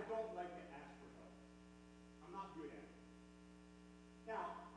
I don't like to ask for help. I'm not good at it. Now,